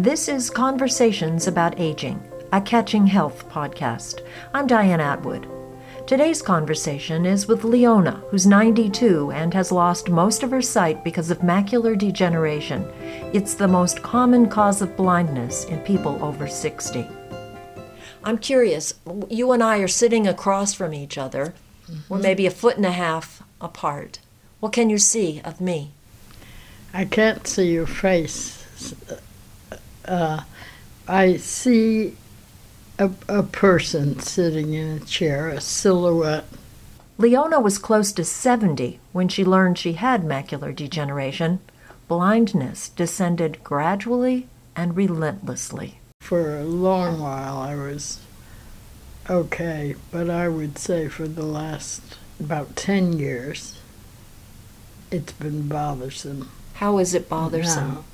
This is Conversations About Aging, a Catching Health podcast. I'm Diane Atwood. Today's conversation is with Leona, who's 92 and has lost most of her sight because of macular degeneration. It's the most common cause of blindness in people over 60. I'm curious, you and I are sitting across from each other. We're mm-hmm. maybe a foot and a half apart. What can you see of me? I can't see your face. Uh, I see a, a person sitting in a chair, a silhouette. Leona was close to 70 when she learned she had macular degeneration. Blindness descended gradually and relentlessly. For a long while, I was okay, but I would say for the last about 10 years, it's been bothersome. How is it bothersome? Now,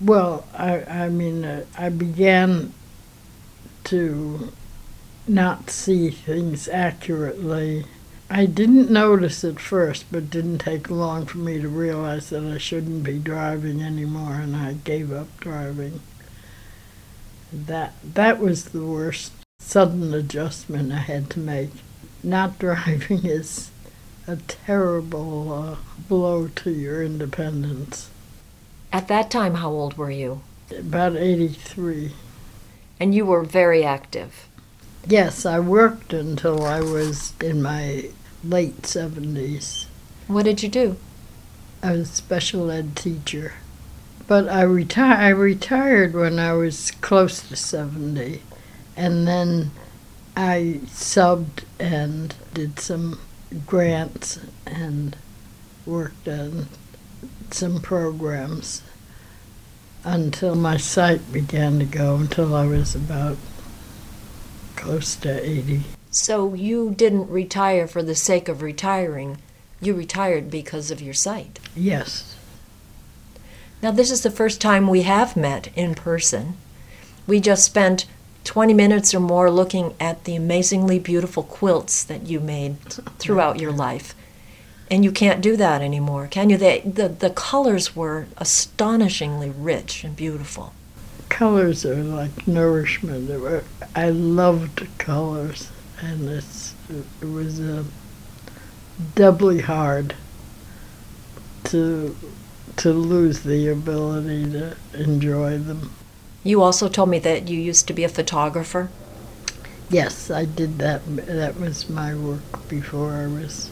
well, I, I mean, uh, I began to not see things accurately. I didn't notice at first, but didn't take long for me to realize that I shouldn't be driving anymore, and I gave up driving. That that was the worst sudden adjustment I had to make. Not driving is a terrible uh, blow to your independence. At that time, how old were you? About 83. And you were very active. Yes, I worked until I was in my late 70s. What did you do? I was a special ed teacher. But I, reti- I retired when I was close to 70. And then I subbed and did some grants and worked on some programs until my sight began to go until I was about close to 80. So you didn't retire for the sake of retiring. You retired because of your sight. Yes. Now, this is the first time we have met in person. We just spent 20 minutes or more looking at the amazingly beautiful quilts that you made throughout your life. And you can't do that anymore, can you? They, the, the colors were astonishingly rich and beautiful. Colors are like nourishment. Were, I loved colors, and it's, it was uh, doubly hard to to lose the ability to enjoy them. You also told me that you used to be a photographer. Yes, I did that. That was my work before I was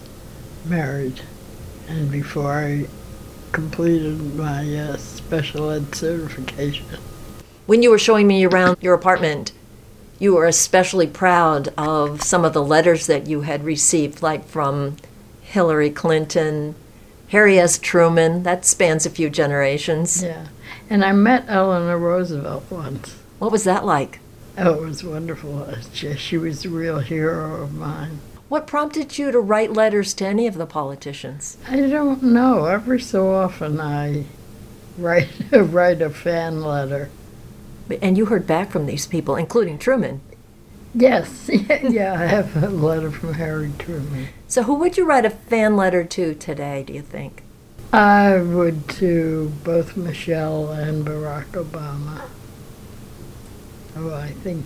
married and before I completed my uh, special ed certification. When you were showing me around your apartment, you were especially proud of some of the letters that you had received, like from Hillary Clinton, Harry S. Truman. That spans a few generations. Yeah. And I met Eleanor Roosevelt once. What was that like? Oh, it was wonderful. She was a real hero of mine. What prompted you to write letters to any of the politicians? I don't know. Every so often I write write a fan letter. And you heard back from these people, including Truman. Yes, yeah, I have a letter from Harry Truman. So, who would you write a fan letter to today, do you think? I would to both Michelle and Barack Obama, who I think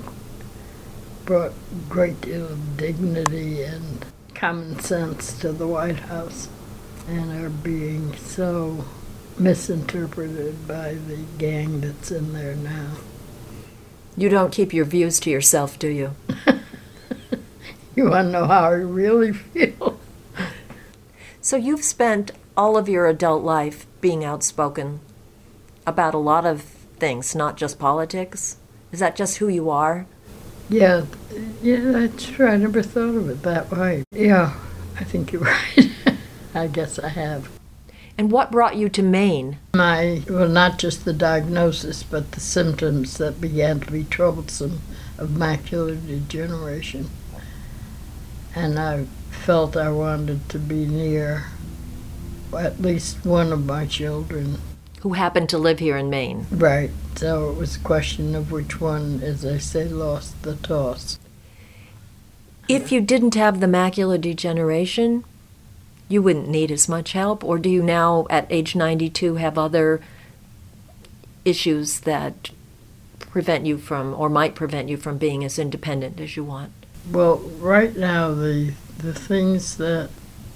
brought great deal of dignity and common sense to the White House and are being so misinterpreted by the gang that's in there now. You don't keep your views to yourself, do you? you want to know how I really feel? So you've spent all of your adult life being outspoken about a lot of things, not just politics. Is that just who you are? Yeah, yeah, that's true. I never thought of it that way. Yeah, I think you're right. I guess I have. And what brought you to Maine? My, well, not just the diagnosis, but the symptoms that began to be troublesome of macular degeneration. And I felt I wanted to be near at least one of my children. Who happened to live here in Maine. Right. So it was a question of which one, as I say, lost the toss. If you didn't have the macular degeneration, you wouldn't need as much help? Or do you now, at age 92, have other issues that prevent you from, or might prevent you from being as independent as you want? Well, right now, the, the things that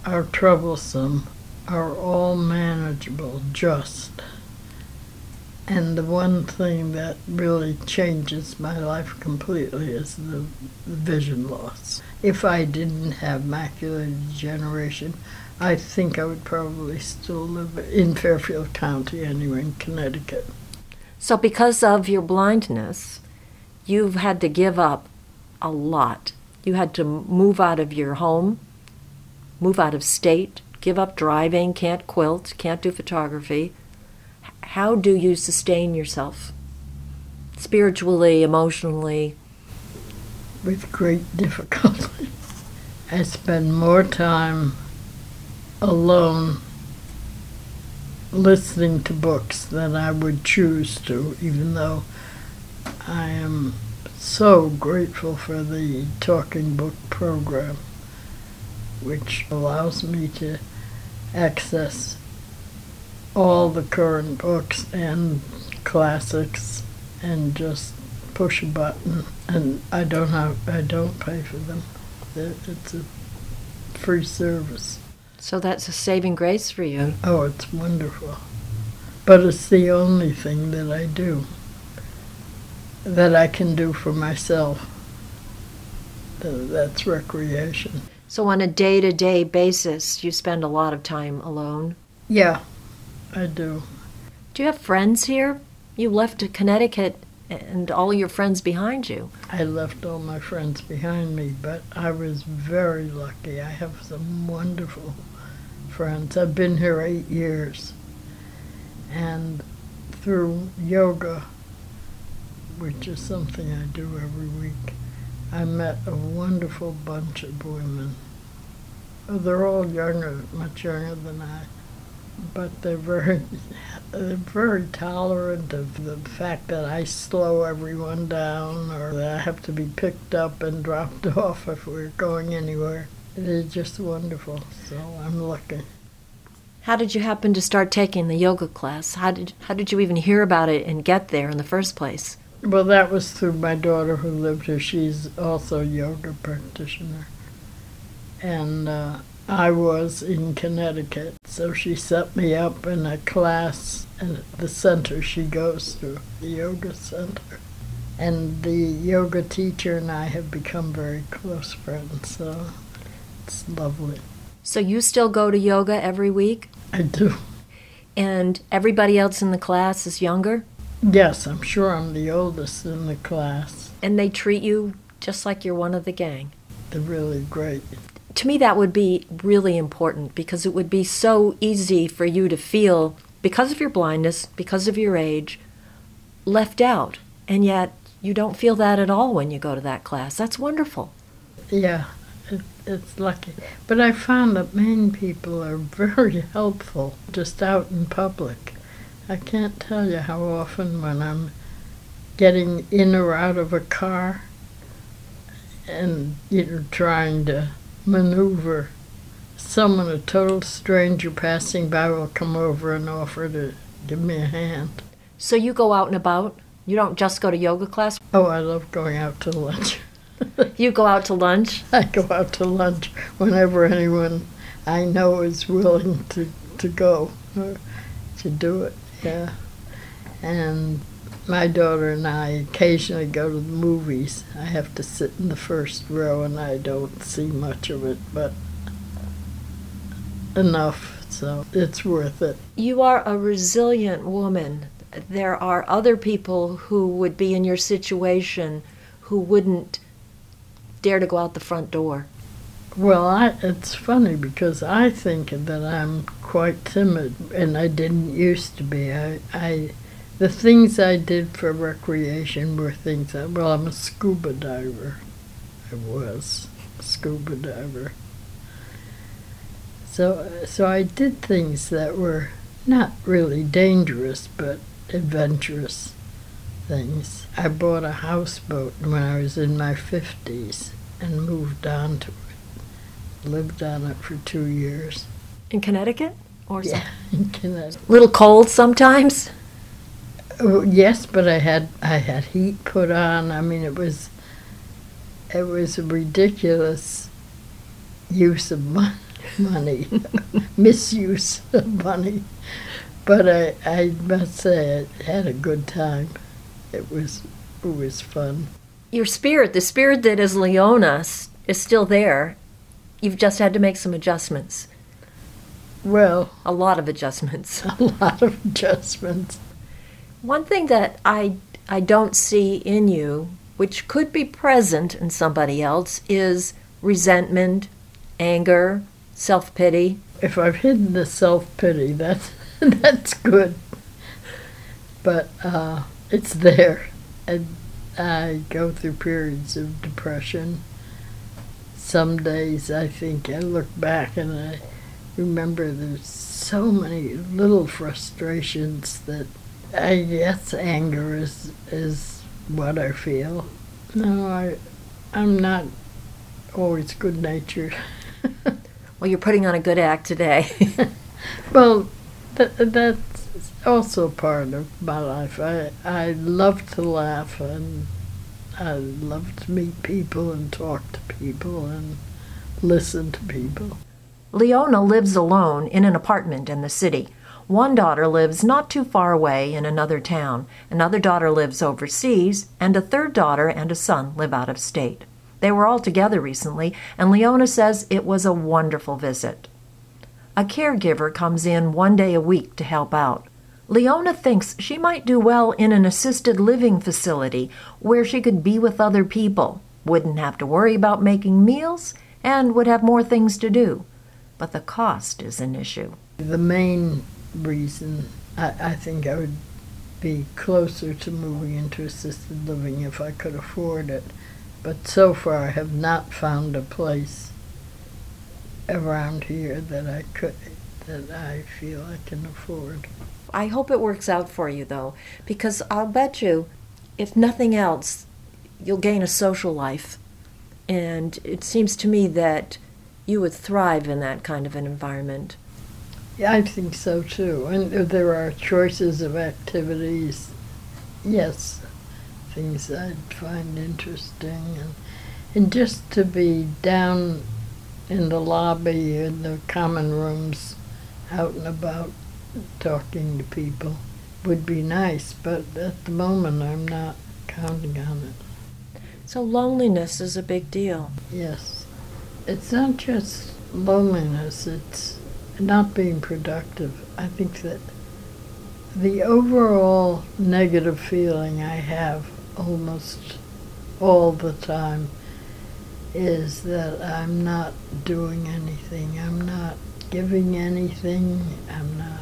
are troublesome are all manageable, just. And the one thing that really changes my life completely is the, vision loss. If I didn't have macular degeneration, I think I would probably still live in Fairfield County, anyway, in Connecticut. So, because of your blindness, you've had to give up a lot. You had to move out of your home, move out of state, give up driving, can't quilt, can't do photography. How do you sustain yourself? Spiritually, emotionally? With great difficulty. I spend more time alone listening to books than I would choose to, even though I am so grateful for the talking book program, which allows me to access all the current books and classics and just push a button and I don't have I don't pay for them. It's a free service. So that's a saving grace for you. Oh, it's wonderful. But it's the only thing that I do that I can do for myself. That's recreation. So, on a day to day basis, you spend a lot of time alone? Yeah, I do. Do you have friends here? You left Connecticut and all your friends behind you. I left all my friends behind me, but I was very lucky. I have some wonderful friends. I've been here eight years. And through yoga, which is something I do every week, I met a wonderful bunch of women. They're all younger, much younger than I, but they're very, they're very tolerant of the fact that I slow everyone down or that I have to be picked up and dropped off if we're going anywhere. It is just wonderful, so I'm lucky. How did you happen to start taking the yoga class? How did how did you even hear about it and get there in the first place? Well, that was through my daughter who lived here. She's also a yoga practitioner. And uh, I was in Connecticut, so she set me up in a class at the center she goes to, the yoga center. And the yoga teacher and I have become very close friends, so it's lovely. So you still go to yoga every week? I do. And everybody else in the class is younger? Yes, I'm sure I'm the oldest in the class. And they treat you just like you're one of the gang? They're really great. To me, that would be really important because it would be so easy for you to feel, because of your blindness, because of your age, left out. And yet, you don't feel that at all when you go to that class. That's wonderful. Yeah, it, it's lucky. But I found that Maine people are very helpful just out in public. I can't tell you how often when I'm getting in or out of a car and you know trying to maneuver, someone, a total stranger passing by, will come over and offer to give me a hand. So you go out and about? You don't just go to yoga class? Oh, I love going out to lunch. you go out to lunch? I go out to lunch whenever anyone I know is willing to, to go uh, to do it. Yeah. And my daughter and I occasionally go to the movies. I have to sit in the first row and I don't see much of it, but enough, so it's worth it. You are a resilient woman. There are other people who would be in your situation who wouldn't dare to go out the front door? Well, I, it's funny because I think that I'm quite timid, and I didn't used to be. I, I, the things I did for recreation were things that, well, I'm a scuba diver. I was a scuba diver. So, so I did things that were not really dangerous, but adventurous things. I bought a houseboat when I was in my 50s and moved on to it. Lived on it for two years. In Connecticut? Or yeah, in Connecticut. Little cold sometimes? Yes, but I had I had heat put on. I mean, it was it was a ridiculous use of mon- money, misuse of money. But I I must say I had a good time. It was it was fun. Your spirit, the spirit that is Leona, is still there. You've just had to make some adjustments, Well, a lot of adjustments. a lot of adjustments. One thing that I I don't see in you, which could be present in somebody else, is resentment, anger, self-pity. If I've hidden the self pity, that's that's good. But uh, it's there, and I go through periods of depression. Some days I think I look back and I remember there's so many little frustrations that I guess anger is is what I feel. No, I I'm not always good natured. Well, you're putting on a good act today. Well, th- that's also part of my life. I I love to laugh and I love to meet people and talk to people and listen to people. Leona lives alone in an apartment in the city. One daughter lives not too far away in another town, another daughter lives overseas, and a third daughter and a son live out of state. They were all together recently, and Leona says it was a wonderful visit. A caregiver comes in one day a week to help out. Leona thinks she might do well in an assisted living facility where she could be with other people, wouldn't have to worry about making meals, and would have more things to do. But the cost is an issue. The main reason I, I think I would be closer to moving into assisted living if I could afford it. But so far I have not found a place around here that I could that I feel I can afford. I hope it works out for you, though, because I'll bet you, if nothing else, you'll gain a social life. And it seems to me that you would thrive in that kind of an environment. Yeah, I think so too. And if there are choices of activities, yes, things I'd find interesting, and and just to be down in the lobby in the common rooms, out and about, talking to people, would be nice. But at the moment, I'm not counting on it. So loneliness is a big deal. Yes, it's not just loneliness; it's not being productive. I think that the overall negative feeling I have almost all the time is that I'm not doing anything. I'm not giving anything. I'm not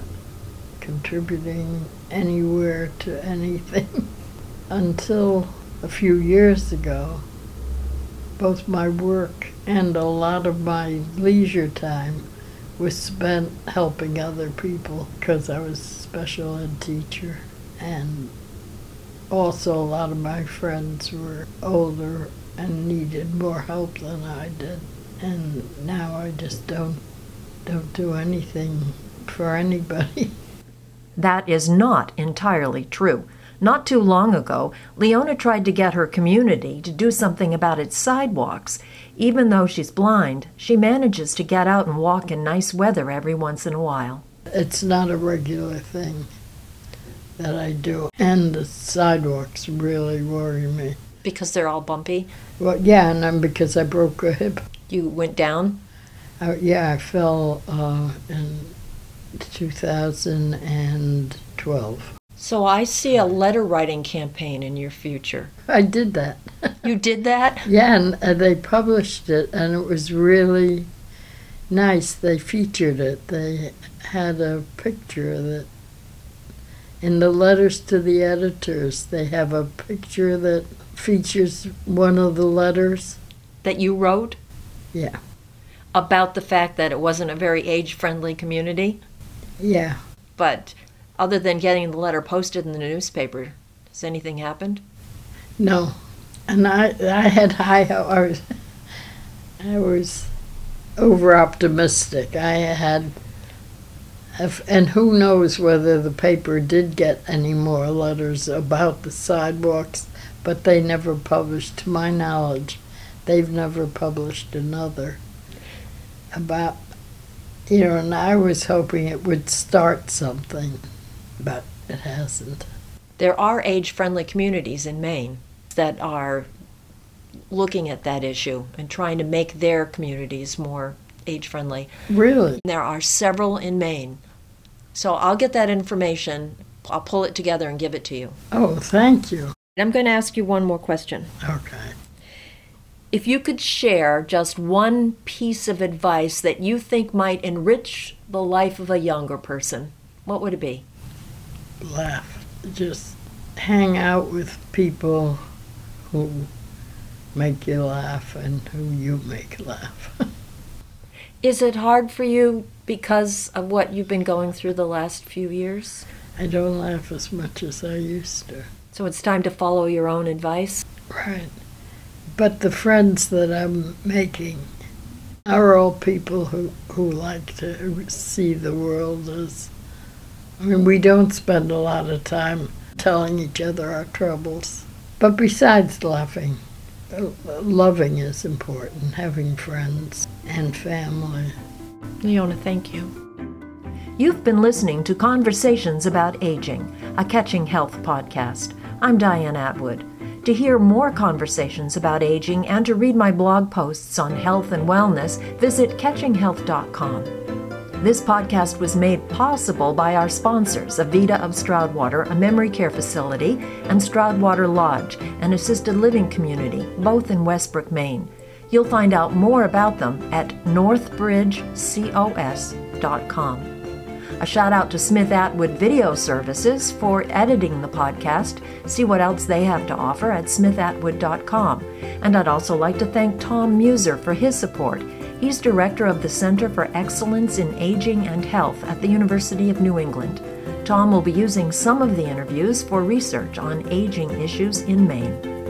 contributing anywhere to anything. Until a few years ago, both my work and a lot of my leisure time was spent helping other people because I was a special ed teacher. And also, a lot of my friends were older and needed more help than I did. And now I just don't don't do anything for anybody. That is not entirely true. Not too long ago, Leona tried to get her community to do something about its sidewalks. Even though she's blind, she manages to get out and walk in nice weather every once in a while. It's not a regular thing that I do. And the sidewalks really worry me. Because they're all bumpy? Well, yeah, and then because I broke a hip. You went down? I, yeah, I fell uh, in 2012. So I see a letter writing campaign in your future. I did that. You did that? Yeah, and uh, they published it, and it was really nice. They featured it. They had a picture that, in the letters to the editors, they have a picture that features one of the letters. That you wrote? Yeah. About the fact that it wasn't a very age friendly community? Yeah. But other than getting the letter posted in the newspaper, has anything happened? No. And I, I had high ho- I was, I was over optimistic. I had and who knows whether the paper did get any more letters about the sidewalks, but they never published, to my knowledge, they've never published another about, you know, and I was hoping it would start something, but it hasn't. There are age friendly communities in Maine that are looking at that issue and trying to make their communities more age friendly. Really? There are several in Maine. So I'll get that information, I'll pull it together and give it to you. Oh, thank you. I'm going to ask you one more question. Okay. If you could share just one piece of advice that you think might enrich the life of a younger person, what would it be? Laugh. Just hang out with people who make you laugh and who you make laugh. Is it hard for you because of what you've been going through the last few years? I don't laugh as much as I used to. So it's time to follow your own advice? Right. But the friends that I'm making are all people who, who like to see the world as. I mean, we don't spend a lot of time telling each other our troubles. But besides laughing, loving is important, having friends and family. Leona, thank you. You've been listening to Conversations About Aging, a Catching Health podcast. I'm Diane Atwood. To hear more conversations about aging and to read my blog posts on health and wellness, visit catchinghealth.com. This podcast was made possible by our sponsors, Avita of Stroudwater, a memory care facility, and Stroudwater Lodge, an assisted living community, both in Westbrook, Maine. You'll find out more about them at northbridgecos.com. A shout out to Smith Atwood Video Services for editing the podcast. See what else they have to offer at smithatwood.com. And I'd also like to thank Tom Meuser for his support. He's director of the Center for Excellence in Aging and Health at the University of New England. Tom will be using some of the interviews for research on aging issues in Maine.